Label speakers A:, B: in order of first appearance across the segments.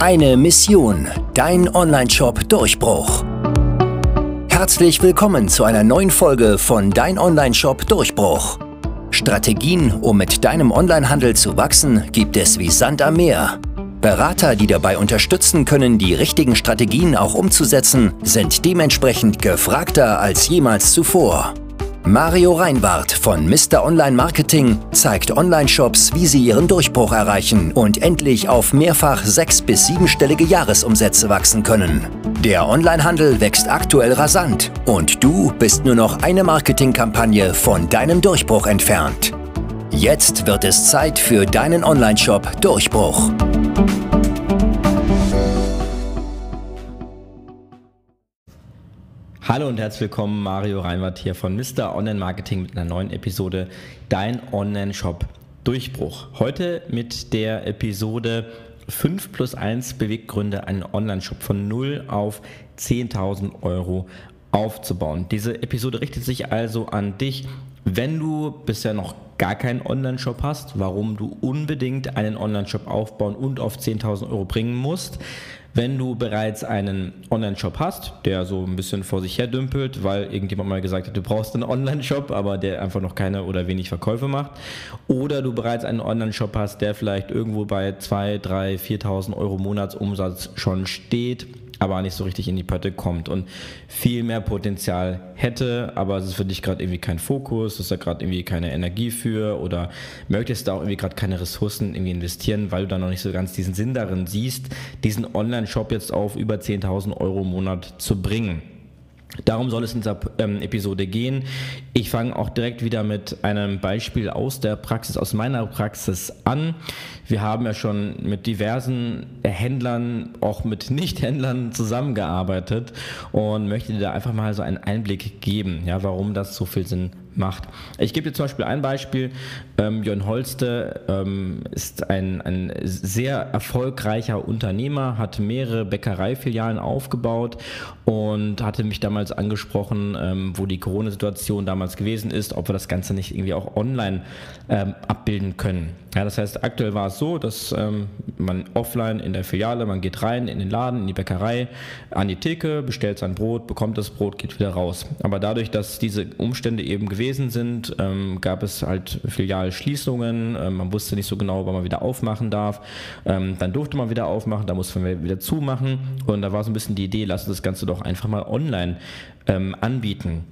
A: Eine Mission, dein Online-Shop Durchbruch. Herzlich willkommen zu einer neuen Folge von Dein Online-Shop Durchbruch. Strategien, um mit deinem Onlinehandel zu wachsen, gibt es wie Sand am Meer. Berater, die dabei unterstützen können, die richtigen Strategien auch umzusetzen, sind dementsprechend gefragter als jemals zuvor. Mario Reinbart von Mr. Online Marketing zeigt Online-Shops, wie sie ihren Durchbruch erreichen und endlich auf mehrfach sechs- bis siebenstellige Jahresumsätze wachsen können. Der Onlinehandel wächst aktuell rasant und du bist nur noch eine Marketingkampagne von deinem Durchbruch entfernt. Jetzt wird es Zeit für deinen Online-Shop Durchbruch.
B: Hallo und herzlich willkommen, Mario Reinwart hier von Mr. Online Marketing mit einer neuen Episode Dein Online-Shop Durchbruch. Heute mit der Episode 5 plus 1 Beweggründe, einen Online-Shop von 0 auf 10.000 Euro aufzubauen. Diese Episode richtet sich also an dich, wenn du bisher noch gar keinen Online-Shop hast, warum du unbedingt einen Online-Shop aufbauen und auf 10.000 Euro bringen musst. Wenn du bereits einen Online-Shop hast, der so ein bisschen vor sich her dümpelt, weil irgendjemand mal gesagt hat, du brauchst einen Online-Shop, aber der einfach noch keine oder wenig Verkäufe macht. Oder du bereits einen Online-Shop hast, der vielleicht irgendwo bei 2, 3, 4.000 Euro Monatsumsatz schon steht aber nicht so richtig in die Pötte kommt und viel mehr Potenzial hätte, aber es ist für dich gerade irgendwie kein Fokus, du hast da gerade irgendwie keine Energie für oder möchtest da auch irgendwie gerade keine Ressourcen irgendwie investieren, weil du da noch nicht so ganz diesen Sinn darin siehst, diesen Online-Shop jetzt auf über 10.000 Euro im Monat zu bringen. Darum soll es in dieser ähm, Episode gehen. Ich fange auch direkt wieder mit einem Beispiel aus der Praxis, aus meiner Praxis an. Wir haben ja schon mit diversen Händlern, auch mit Nicht-Händlern zusammengearbeitet und möchte dir da einfach mal so einen Einblick geben, ja, warum das so viel Sinn macht. Ich gebe dir zum Beispiel ein Beispiel. Ähm, Jörn Holste ähm, ist ein, ein sehr erfolgreicher Unternehmer, hat mehrere Bäckereifilialen aufgebaut und hatte mich damals angesprochen, ähm, wo die Corona-Situation damals gewesen ist, ob wir das Ganze nicht irgendwie auch online ähm, abbilden können. Ja, das heißt, aktuell war es so, dass ähm, man offline in der Filiale, man geht rein in den Laden, in die Bäckerei, an die Theke, bestellt sein Brot, bekommt das Brot, geht wieder raus. Aber dadurch, dass diese Umstände eben gewesen sind, ähm, gab es halt Filialschließungen, ähm, man wusste nicht so genau, wann man wieder aufmachen darf. Ähm, dann durfte man wieder aufmachen, da musste man wieder zumachen und da war so ein bisschen die Idee, lass uns das Ganze doch einfach mal online ähm, anbieten.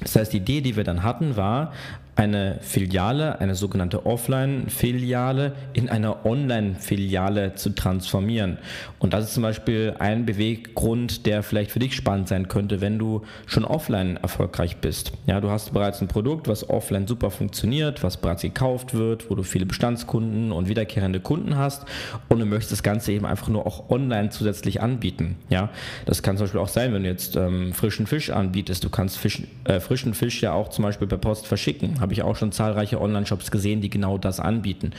B: Das heißt, die Idee, die wir dann hatten, war, eine Filiale, eine sogenannte Offline-Filiale in eine Online-Filiale zu transformieren. Und das ist zum Beispiel ein Beweggrund, der vielleicht für dich spannend sein könnte, wenn du schon offline erfolgreich bist. Ja, du hast bereits ein Produkt, was offline super funktioniert, was bereits gekauft wird, wo du viele Bestandskunden und wiederkehrende Kunden hast und du möchtest das Ganze eben einfach nur auch online zusätzlich anbieten. Ja, das kann zum Beispiel auch sein, wenn du jetzt ähm, frischen Fisch anbietest. Du kannst Fisch, äh, frischen Fisch ja auch zum Beispiel per Post verschicken habe ich auch schon zahlreiche Online-Shops gesehen, die genau das anbieten.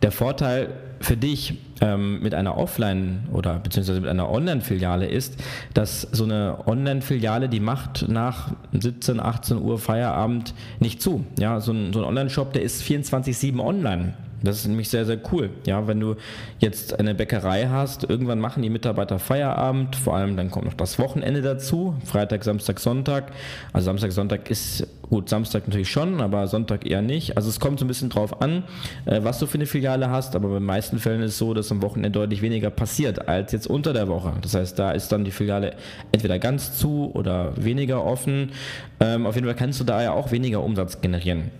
B: Der Vorteil für dich ähm, mit einer Offline- oder beziehungsweise mit einer Online-Filiale ist, dass so eine Online-Filiale, die macht nach 17, 18 Uhr Feierabend nicht zu. Ja, so ein, so ein Online-Shop, der ist 24-7 online. Das ist nämlich sehr, sehr cool. Ja, wenn du jetzt eine Bäckerei hast, irgendwann machen die Mitarbeiter Feierabend, vor allem dann kommt noch das Wochenende dazu, Freitag, Samstag, Sonntag. Also Samstag, Sonntag ist gut, Samstag natürlich schon, aber Sonntag eher nicht. Also es kommt so ein bisschen drauf an, äh, was du für eine Filiale hast, aber in den meisten Fällen ist es so, dass am Wochenende deutlich weniger passiert als jetzt unter der Woche. Das heißt, da ist dann die Filiale entweder ganz zu oder weniger offen. Ähm, auf jeden Fall kannst du da ja auch weniger Umsatz generieren.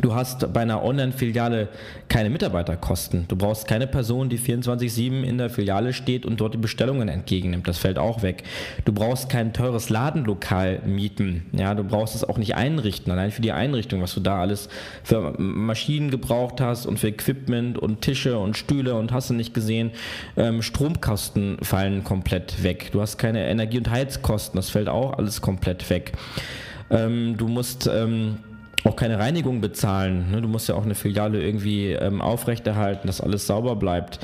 B: Du hast bei einer Online-Filiale keine Mitarbeiterkosten. Du brauchst keine Person, die 24-7 in der Filiale steht und dort die Bestellungen entgegennimmt. Das fällt auch weg. Du brauchst kein teures Ladenlokal mieten. Ja, du brauchst es auch nicht einrichten. Allein für die Einrichtung, was du da alles für Maschinen gebraucht hast und für Equipment und Tische und Stühle und hast du nicht gesehen. Ähm, Stromkosten fallen komplett weg. Du hast keine Energie- und Heizkosten. Das fällt auch alles komplett weg. Ähm, du musst ähm, auch keine Reinigung bezahlen. Ne? Du musst ja auch eine Filiale irgendwie ähm, aufrechterhalten, dass alles sauber bleibt.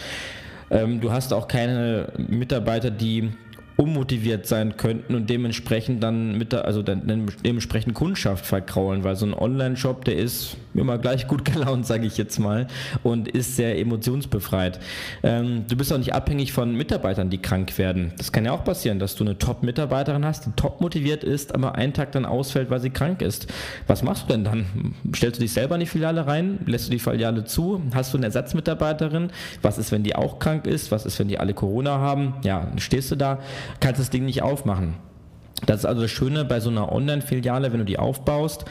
B: Ähm, du hast auch keine Mitarbeiter, die unmotiviert sein könnten und dementsprechend dann mit der, also dementsprechend Kundschaft verkraulen, weil so ein Online-Shop, der ist immer gleich gut gelaunt, sage ich jetzt mal, und ist sehr emotionsbefreit. Ähm, du bist auch nicht abhängig von Mitarbeitern, die krank werden. Das kann ja auch passieren, dass du eine Top-Mitarbeiterin hast, die top motiviert ist, aber einen Tag dann ausfällt, weil sie krank ist. Was machst du denn dann? Stellst du dich selber in die Filiale rein? Lässt du die Filiale zu? Hast du eine Ersatzmitarbeiterin? Was ist, wenn die auch krank ist? Was ist, wenn die alle Corona haben? Ja, dann stehst du da, kannst das Ding nicht aufmachen. Das ist also das Schöne bei so einer Online-Filiale, wenn du die aufbaust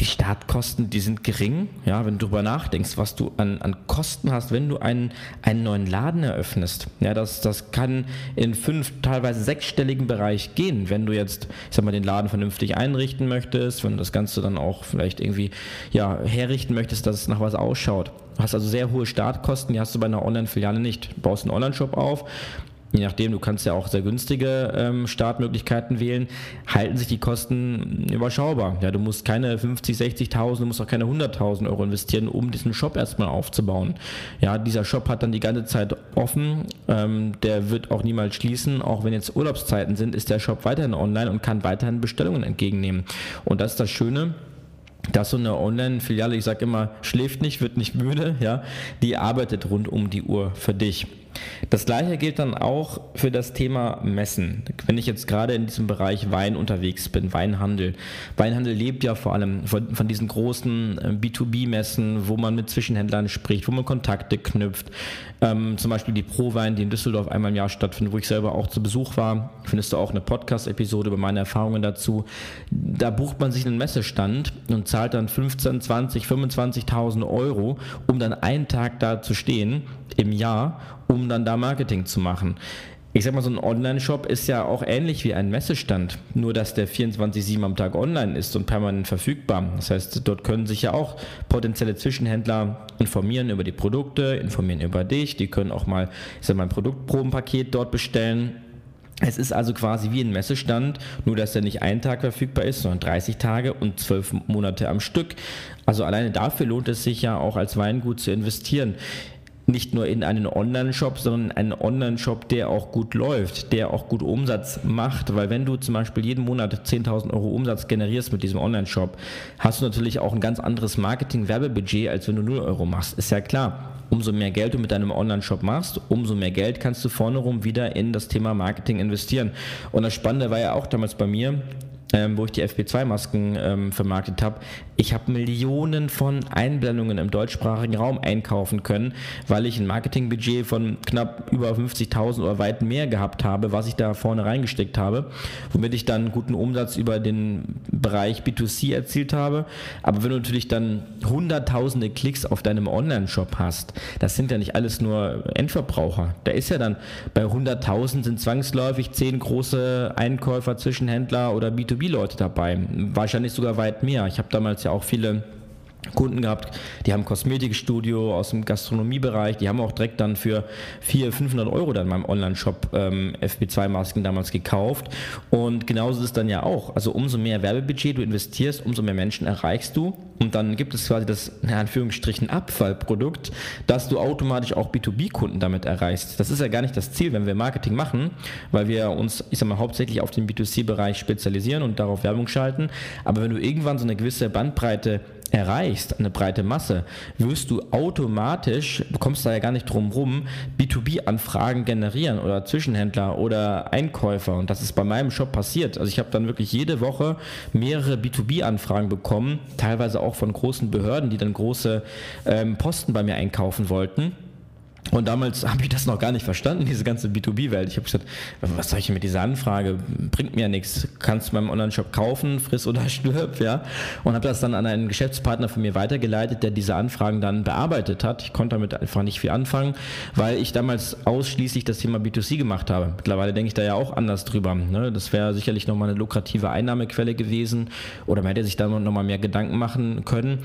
B: die Startkosten, die sind gering, ja, wenn du darüber nachdenkst, was du an, an Kosten hast, wenn du einen, einen neuen Laden eröffnest. Ja, das, das kann in fünf, teilweise sechsstelligen Bereich gehen, wenn du jetzt, ich sag mal, den Laden vernünftig einrichten möchtest, wenn du das Ganze dann auch vielleicht irgendwie, ja, herrichten möchtest, dass es nach was ausschaut. Du hast also sehr hohe Startkosten, die hast du bei einer Online-Filiale nicht. Du baust einen Online-Shop auf, je nachdem, du kannst ja auch sehr günstige ähm, Startmöglichkeiten wählen, halten sich die Kosten überschaubar. Ja, du musst keine 50, 60.000, du musst auch keine 100.000 Euro investieren, um diesen Shop erstmal aufzubauen. Ja, dieser Shop hat dann die ganze Zeit offen, ähm, der wird auch niemals schließen, auch wenn jetzt Urlaubszeiten sind, ist der Shop weiterhin online und kann weiterhin Bestellungen entgegennehmen. Und das ist das Schöne, dass so eine Online-Filiale, ich sage immer, schläft nicht, wird nicht müde, ja, die arbeitet rund um die Uhr für dich. Das gleiche gilt dann auch für das Thema Messen. Wenn ich jetzt gerade in diesem Bereich Wein unterwegs bin, Weinhandel. Weinhandel lebt ja vor allem von, von diesen großen äh, B2B-Messen, wo man mit Zwischenhändlern spricht, wo man Kontakte knüpft. Ähm, zum Beispiel die Pro-Wein, die in Düsseldorf einmal im Jahr stattfindet, wo ich selber auch zu Besuch war. Findest du auch eine Podcast-Episode über meine Erfahrungen dazu. Da bucht man sich einen Messestand und zahlt dann 15, 20, 25.000 Euro, um dann einen Tag da zu stehen im Jahr, um dann da Marketing zu machen. Ich sag mal, so ein Online-Shop ist ja auch ähnlich wie ein Messestand, nur dass der 24-7 am Tag online ist und permanent verfügbar. Das heißt, dort können sich ja auch potenzielle Zwischenhändler informieren über die Produkte, informieren über dich. Die können auch mal, ich sag mal, ein Produktprobenpaket dort bestellen. Es ist also quasi wie ein Messestand, nur dass er nicht einen Tag verfügbar ist, sondern 30 Tage und 12 Monate am Stück. Also alleine dafür lohnt es sich ja auch als Weingut zu investieren nicht nur in einen Online-Shop, sondern einen Online-Shop, der auch gut läuft, der auch gut Umsatz macht, weil wenn du zum Beispiel jeden Monat 10.000 Euro Umsatz generierst mit diesem Online-Shop, hast du natürlich auch ein ganz anderes Marketing-Werbebudget, als wenn du 0 Euro machst. Ist ja klar. Umso mehr Geld du mit deinem Online-Shop machst, umso mehr Geld kannst du vorne rum wieder in das Thema Marketing investieren. Und das Spannende war ja auch damals bei mir, ähm, wo ich die FP2-Masken ähm, vermarktet habe, ich habe Millionen von Einblendungen im deutschsprachigen Raum einkaufen können, weil ich ein Marketingbudget von knapp über 50.000 oder weit mehr gehabt habe, was ich da vorne reingesteckt habe, womit ich dann guten Umsatz über den Bereich B2C erzielt habe. Aber wenn du natürlich dann hunderttausende Klicks auf deinem Online-Shop hast, das sind ja nicht alles nur Endverbraucher. Da ist ja dann bei 100.000 sind zwangsläufig zehn große Einkäufer, Zwischenhändler oder B2B-Leute dabei. Wahrscheinlich sogar weit mehr. Ich habe damals ja auch viele Kunden gehabt, die haben Kosmetikstudio aus dem Gastronomiebereich, die haben auch direkt dann für 400, 500 Euro dann in meinem Online-Shop ähm, FP2-Masken damals gekauft. Und genauso ist es dann ja auch. Also umso mehr Werbebudget du investierst, umso mehr Menschen erreichst du. Und dann gibt es quasi das, in Anführungsstrichen, Abfallprodukt, dass du automatisch auch B2B-Kunden damit erreichst. Das ist ja gar nicht das Ziel, wenn wir Marketing machen, weil wir uns, ich sag mal, hauptsächlich auf den B2C-Bereich spezialisieren und darauf Werbung schalten. Aber wenn du irgendwann so eine gewisse Bandbreite erreichst, eine breite Masse, wirst du automatisch, kommst da ja gar nicht drum rum, B2B-Anfragen generieren oder Zwischenhändler oder Einkäufer. Und das ist bei meinem Shop passiert. Also ich habe dann wirklich jede Woche mehrere B2B-Anfragen bekommen, teilweise auch von großen Behörden, die dann große ähm, Posten bei mir einkaufen wollten. Und damals habe ich das noch gar nicht verstanden, diese ganze B2B-Welt. Ich habe gesagt, was soll ich mit dieser Anfrage? Bringt mir ja nichts. Kannst du beim Online-Shop kaufen, friss oder stirb, ja. Und habe das dann an einen Geschäftspartner von mir weitergeleitet, der diese Anfragen dann bearbeitet hat. Ich konnte damit einfach nicht viel anfangen, weil ich damals ausschließlich das Thema B2C gemacht habe. Mittlerweile denke ich da ja auch anders drüber. Ne? Das wäre sicherlich nochmal eine lukrative Einnahmequelle gewesen oder man hätte sich da nochmal mehr Gedanken machen können.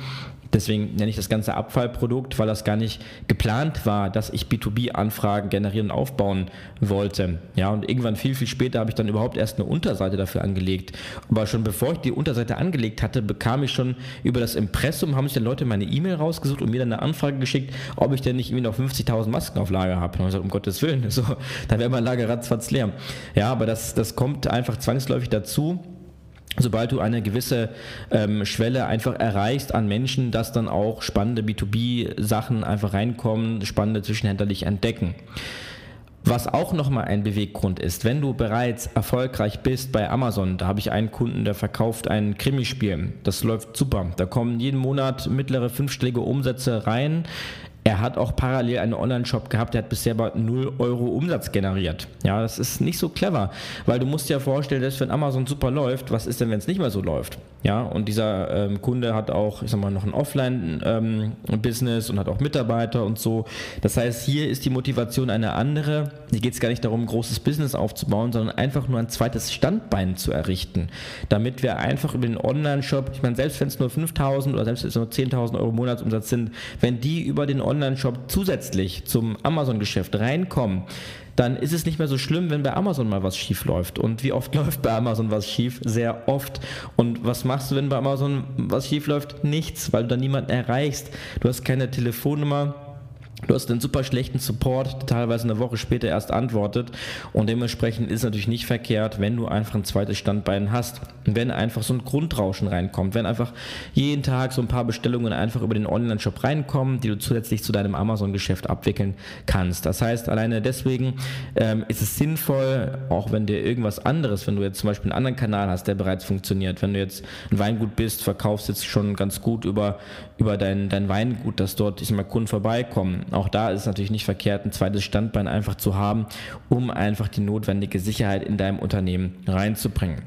B: Deswegen nenne ich das ganze Abfallprodukt, weil das gar nicht geplant war, dass ich B2B-Anfragen generieren und aufbauen wollte. Ja, und irgendwann viel, viel später habe ich dann überhaupt erst eine Unterseite dafür angelegt. Aber schon bevor ich die Unterseite angelegt hatte, bekam ich schon über das Impressum, haben sich dann Leute meine E-Mail rausgesucht und mir dann eine Anfrage geschickt, ob ich denn nicht irgendwie noch 50.000 Masken auf Lager habe. Und ich gesagt, um Gottes Willen, so, dann wäre mein Lager ratzfatz leer. Ja, aber das, das kommt einfach zwangsläufig dazu sobald du eine gewisse ähm, Schwelle einfach erreichst an Menschen, dass dann auch spannende B2B-Sachen einfach reinkommen, spannende Zwischenhändler dich entdecken. Was auch nochmal ein Beweggrund ist, wenn du bereits erfolgreich bist bei Amazon, da habe ich einen Kunden, der verkauft ein Krimispiel. Das läuft super. Da kommen jeden Monat mittlere fünfstellige Umsätze rein. Er hat auch parallel einen Online-Shop gehabt, der hat bisher bei 0 Euro Umsatz generiert. Ja, das ist nicht so clever, weil du musst dir ja vorstellen, dass wenn Amazon super läuft, was ist denn, wenn es nicht mehr so läuft? Ja, und dieser ähm, Kunde hat auch, ich sag mal, noch ein Offline-Business ähm, und hat auch Mitarbeiter und so. Das heißt, hier ist die Motivation eine andere. Hier geht es gar nicht darum, ein großes Business aufzubauen, sondern einfach nur ein zweites Standbein zu errichten, damit wir einfach über den Online-Shop, ich meine, selbst wenn es nur 5000 oder selbst wenn es nur 10.000 Euro Monatsumsatz sind, wenn die über den Online Online-Shop zusätzlich zum Amazon-Geschäft reinkommen, dann ist es nicht mehr so schlimm, wenn bei Amazon mal was schief läuft. Und wie oft läuft bei Amazon was schief? Sehr oft. Und was machst du, wenn bei Amazon was schief läuft? Nichts, weil du da niemanden erreichst. Du hast keine Telefonnummer Du hast einen super schlechten Support, der teilweise eine Woche später erst antwortet. Und dementsprechend ist es natürlich nicht verkehrt, wenn du einfach ein zweites Standbein hast. Wenn einfach so ein Grundrauschen reinkommt, wenn einfach jeden Tag so ein paar Bestellungen einfach über den Online-Shop reinkommen, die du zusätzlich zu deinem Amazon-Geschäft abwickeln kannst. Das heißt, alleine deswegen ähm, ist es sinnvoll, auch wenn dir irgendwas anderes, wenn du jetzt zum Beispiel einen anderen Kanal hast, der bereits funktioniert, wenn du jetzt ein Weingut bist, verkaufst jetzt schon ganz gut über, über dein, dein Weingut, dass dort ich sag mal, Kunden vorbeikommen auch da ist es natürlich nicht verkehrt, ein zweites Standbein einfach zu haben, um einfach die notwendige Sicherheit in deinem Unternehmen reinzubringen.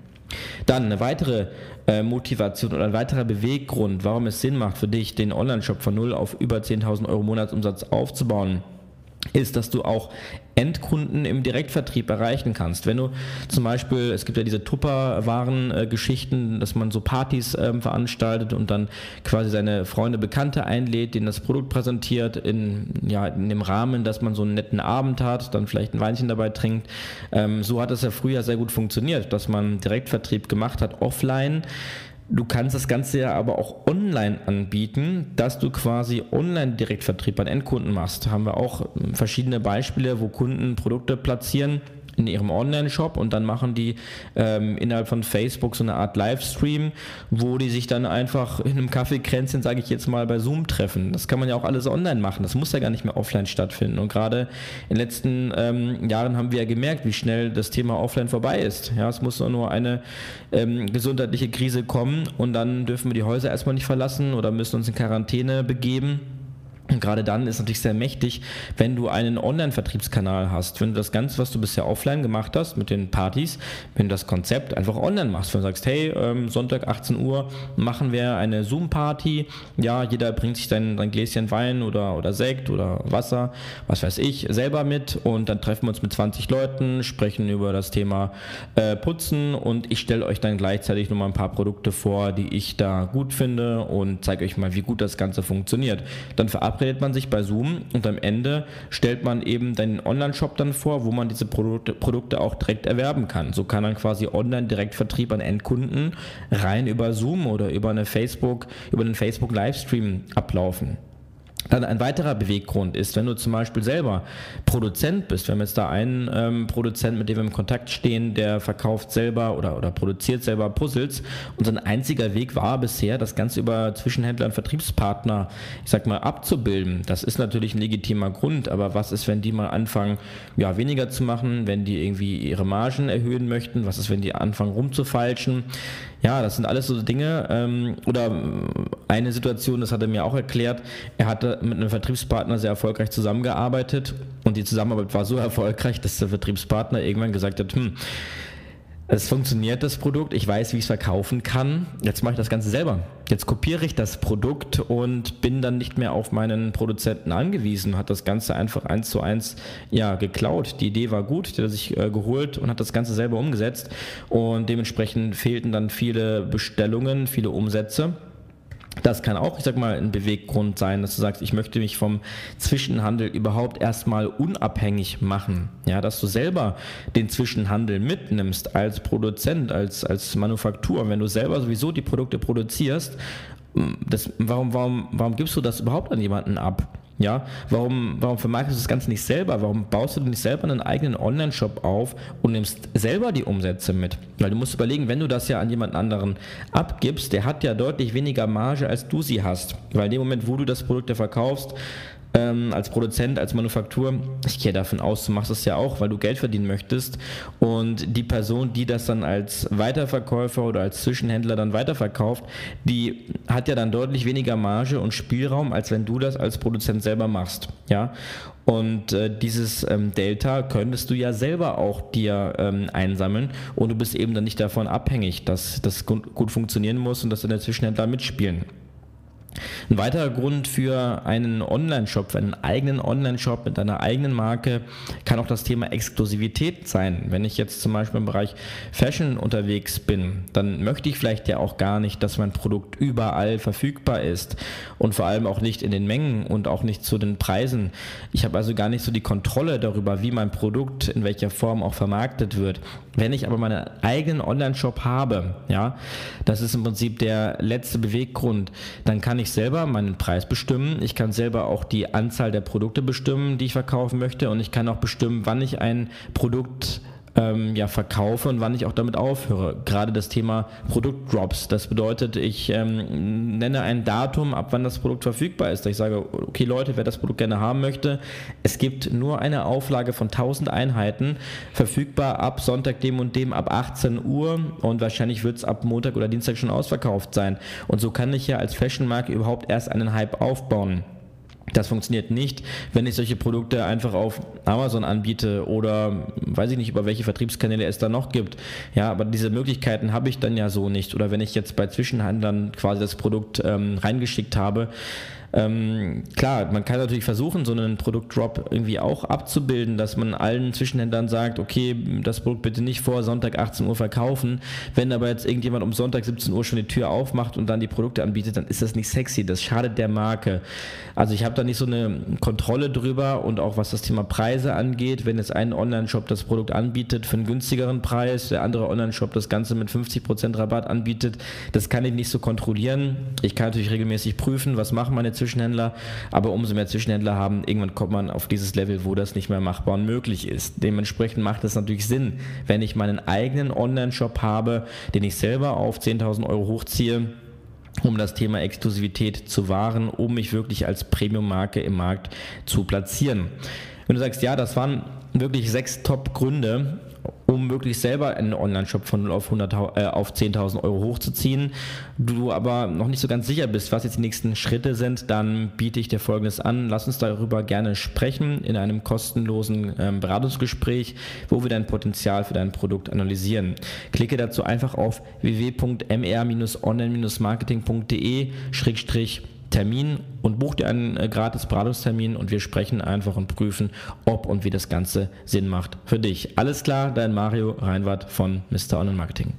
B: Dann eine weitere äh, Motivation oder ein weiterer Beweggrund, warum es Sinn macht für dich, den Online-Shop von 0 auf über 10.000 Euro Monatsumsatz aufzubauen, ist, dass du auch Endkunden im Direktvertrieb erreichen kannst. Wenn du zum Beispiel, es gibt ja diese Tupperwaren-Geschichten, dass man so Partys ähm, veranstaltet und dann quasi seine Freunde, Bekannte einlädt, denen das Produkt präsentiert, in, ja, in dem Rahmen, dass man so einen netten Abend hat, dann vielleicht ein Weinchen dabei trinkt. Ähm, so hat es ja früher sehr gut funktioniert, dass man Direktvertrieb gemacht hat, offline Du kannst das Ganze ja aber auch online anbieten, dass du quasi online Direktvertrieb an Endkunden machst. Haben wir auch verschiedene Beispiele, wo Kunden Produkte platzieren in ihrem Online-Shop und dann machen die ähm, innerhalb von Facebook so eine Art Livestream, wo die sich dann einfach in einem Kaffeekränzchen, sage ich jetzt mal, bei Zoom treffen. Das kann man ja auch alles online machen. Das muss ja gar nicht mehr offline stattfinden. Und gerade in den letzten ähm, Jahren haben wir ja gemerkt, wie schnell das Thema offline vorbei ist. Ja, es muss nur eine ähm, gesundheitliche Krise kommen und dann dürfen wir die Häuser erstmal nicht verlassen oder müssen uns in Quarantäne begeben. Und gerade dann ist natürlich sehr mächtig, wenn du einen Online-Vertriebskanal hast, wenn du das Ganze, was du bisher offline gemacht hast mit den Partys, wenn du das Konzept einfach online machst, wenn du sagst, hey, ähm, Sonntag 18 Uhr machen wir eine Zoom-Party, ja, jeder bringt sich sein, sein Gläschen Wein oder, oder Sekt oder Wasser, was weiß ich, selber mit. Und dann treffen wir uns mit 20 Leuten, sprechen über das Thema äh, Putzen. Und ich stelle euch dann gleichzeitig nochmal ein paar Produkte vor, die ich da gut finde und zeige euch mal, wie gut das Ganze funktioniert. Dann verabreden verabredet man sich bei Zoom und am Ende stellt man eben den Online-Shop dann vor, wo man diese Produkte, Produkte auch direkt erwerben kann. So kann dann quasi Online-Direktvertrieb an Endkunden rein über Zoom oder über eine Facebook, über einen Facebook-Livestream ablaufen. Dann ein weiterer Beweggrund ist, wenn du zum Beispiel selber Produzent bist, wir haben jetzt da einen ähm, Produzent, mit dem wir im Kontakt stehen, der verkauft selber oder, oder produziert selber Puzzles und sein einziger Weg war bisher, das Ganze über Zwischenhändler und Vertriebspartner, ich sag mal, abzubilden. Das ist natürlich ein legitimer Grund, aber was ist, wenn die mal anfangen, ja, weniger zu machen, wenn die irgendwie ihre Margen erhöhen möchten? Was ist, wenn die anfangen rumzufalschen? Ja, das sind alles so Dinge. Ähm, oder eine Situation, das hat er mir auch erklärt, er hatte mit einem Vertriebspartner sehr erfolgreich zusammengearbeitet und die Zusammenarbeit war so erfolgreich, dass der Vertriebspartner irgendwann gesagt hat, hm, es funktioniert das Produkt, ich weiß, wie ich es verkaufen kann. Jetzt mache ich das Ganze selber. Jetzt kopiere ich das Produkt und bin dann nicht mehr auf meinen Produzenten angewiesen, hat das Ganze einfach eins zu eins ja, geklaut. Die Idee war gut, der hat sich äh, geholt und hat das Ganze selber umgesetzt und dementsprechend fehlten dann viele Bestellungen, viele Umsätze. Das kann auch, ich sag mal, ein Beweggrund sein, dass du sagst, ich möchte mich vom Zwischenhandel überhaupt erstmal unabhängig machen. Ja, dass du selber den Zwischenhandel mitnimmst als Produzent, als, als Manufaktur. Wenn du selber sowieso die Produkte produzierst, das, warum, warum, warum gibst du das überhaupt an jemanden ab? Ja, warum, warum vermarktest du das Ganze nicht selber? Warum baust du nicht selber einen eigenen Online-Shop auf und nimmst selber die Umsätze mit? Weil du musst überlegen, wenn du das ja an jemand anderen abgibst, der hat ja deutlich weniger Marge, als du sie hast. Weil in dem Moment, wo du das Produkt ja verkaufst, ähm, als Produzent, als Manufaktur, ich gehe davon aus, du machst das ja auch, weil du Geld verdienen möchtest. Und die Person, die das dann als Weiterverkäufer oder als Zwischenhändler dann weiterverkauft, die hat ja dann deutlich weniger Marge und Spielraum, als wenn du das als Produzent selber machst. Ja? Und äh, dieses ähm, Delta könntest du ja selber auch dir ähm, einsammeln und du bist eben dann nicht davon abhängig, dass das gut, gut funktionieren muss und dass deine Zwischenhändler mitspielen. Ein weiterer Grund für einen Online-Shop, für einen eigenen Online-Shop mit einer eigenen Marke, kann auch das Thema Exklusivität sein. Wenn ich jetzt zum Beispiel im Bereich Fashion unterwegs bin, dann möchte ich vielleicht ja auch gar nicht, dass mein Produkt überall verfügbar ist und vor allem auch nicht in den Mengen und auch nicht zu den Preisen. Ich habe also gar nicht so die Kontrolle darüber, wie mein Produkt in welcher Form auch vermarktet wird. Wenn ich aber meinen eigenen Online-Shop habe, ja, das ist im Prinzip der letzte Beweggrund, dann kann ich selber meinen Preis bestimmen. Ich kann selber auch die Anzahl der Produkte bestimmen, die ich verkaufen möchte und ich kann auch bestimmen, wann ich ein Produkt ähm, ja, verkaufe und wann ich auch damit aufhöre. Gerade das Thema Produktdrops. Das bedeutet, ich ähm, nenne ein Datum, ab wann das Produkt verfügbar ist. Ich sage, okay Leute, wer das Produkt gerne haben möchte, es gibt nur eine Auflage von 1000 Einheiten, verfügbar ab Sonntag dem und dem ab 18 Uhr und wahrscheinlich wird es ab Montag oder Dienstag schon ausverkauft sein. Und so kann ich ja als Fashion-Marke überhaupt erst einen Hype aufbauen. Das funktioniert nicht, wenn ich solche Produkte einfach auf Amazon anbiete oder weiß ich nicht, über welche Vertriebskanäle es da noch gibt. Ja, aber diese Möglichkeiten habe ich dann ja so nicht. Oder wenn ich jetzt bei Zwischenhändlern quasi das Produkt ähm, reingeschickt habe, ähm, klar, man kann natürlich versuchen, so einen Produktdrop irgendwie auch abzubilden, dass man allen Zwischenhändlern sagt, okay, das Produkt bitte nicht vor Sonntag 18 Uhr verkaufen. Wenn aber jetzt irgendjemand um Sonntag 17 Uhr schon die Tür aufmacht und dann die Produkte anbietet, dann ist das nicht sexy. Das schadet der Marke. Also ich habe da nicht so eine Kontrolle drüber und auch was das Thema Preise angeht, wenn jetzt ein Online-Shop das Produkt anbietet für einen günstigeren Preis, der andere Online-Shop das Ganze mit 50% Rabatt anbietet, das kann ich nicht so kontrollieren. Ich kann natürlich regelmäßig prüfen, was machen meine Zwischenhändler, aber umso mehr Zwischenhändler haben, irgendwann kommt man auf dieses Level, wo das nicht mehr machbar und möglich ist. Dementsprechend macht es natürlich Sinn, wenn ich meinen eigenen Online-Shop habe, den ich selber auf 10.000 Euro hochziehe, um das Thema Exklusivität zu wahren, um mich wirklich als Premium-Marke im Markt zu platzieren. Wenn du sagst, ja, das waren wirklich sechs Top-Gründe, um wirklich selber einen Online-Shop von 0 auf, 100, äh, auf 10.000 Euro hochzuziehen, du aber noch nicht so ganz sicher bist, was jetzt die nächsten Schritte sind, dann biete ich dir Folgendes an. Lass uns darüber gerne sprechen in einem kostenlosen ähm, Beratungsgespräch, wo wir dein Potenzial für dein Produkt analysieren. Klicke dazu einfach auf www.mr-online-marketing.de Termin und buch dir einen äh, gratis Beratungstermin und wir sprechen einfach und prüfen, ob und wie das Ganze Sinn macht für dich. Alles klar, dein Mario Reinwart von Mr. Online Marketing.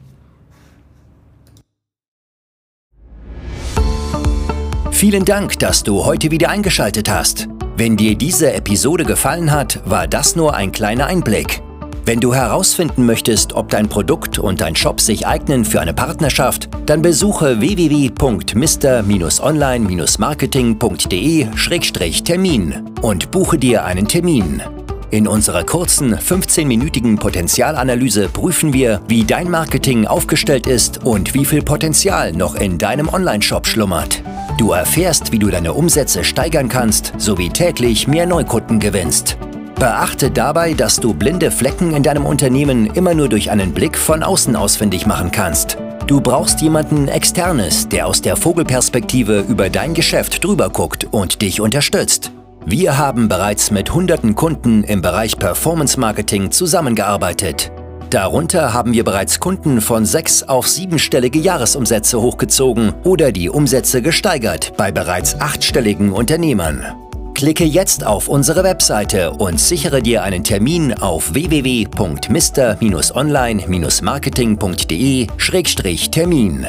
A: Vielen Dank, dass du heute wieder eingeschaltet hast. Wenn dir diese Episode gefallen hat, war das nur ein kleiner Einblick. Wenn du herausfinden möchtest, ob dein Produkt und dein Shop sich eignen für eine Partnerschaft, dann besuche www.mr-online-marketing.de-termin und buche dir einen Termin. In unserer kurzen 15-minütigen Potenzialanalyse prüfen wir, wie dein Marketing aufgestellt ist und wie viel Potenzial noch in deinem Online-Shop schlummert. Du erfährst, wie du deine Umsätze steigern kannst sowie täglich mehr Neukunden gewinnst. Beachte dabei, dass du blinde Flecken in deinem Unternehmen immer nur durch einen Blick von außen ausfindig machen kannst. Du brauchst jemanden Externes, der aus der Vogelperspektive über dein Geschäft drüber guckt und dich unterstützt. Wir haben bereits mit hunderten Kunden im Bereich Performance Marketing zusammengearbeitet. Darunter haben wir bereits Kunden von sechs auf siebenstellige Jahresumsätze hochgezogen oder die Umsätze gesteigert bei bereits achtstelligen Unternehmern. Klicke jetzt auf unsere Webseite und sichere dir einen Termin auf www.mr-online-marketing.de-termin.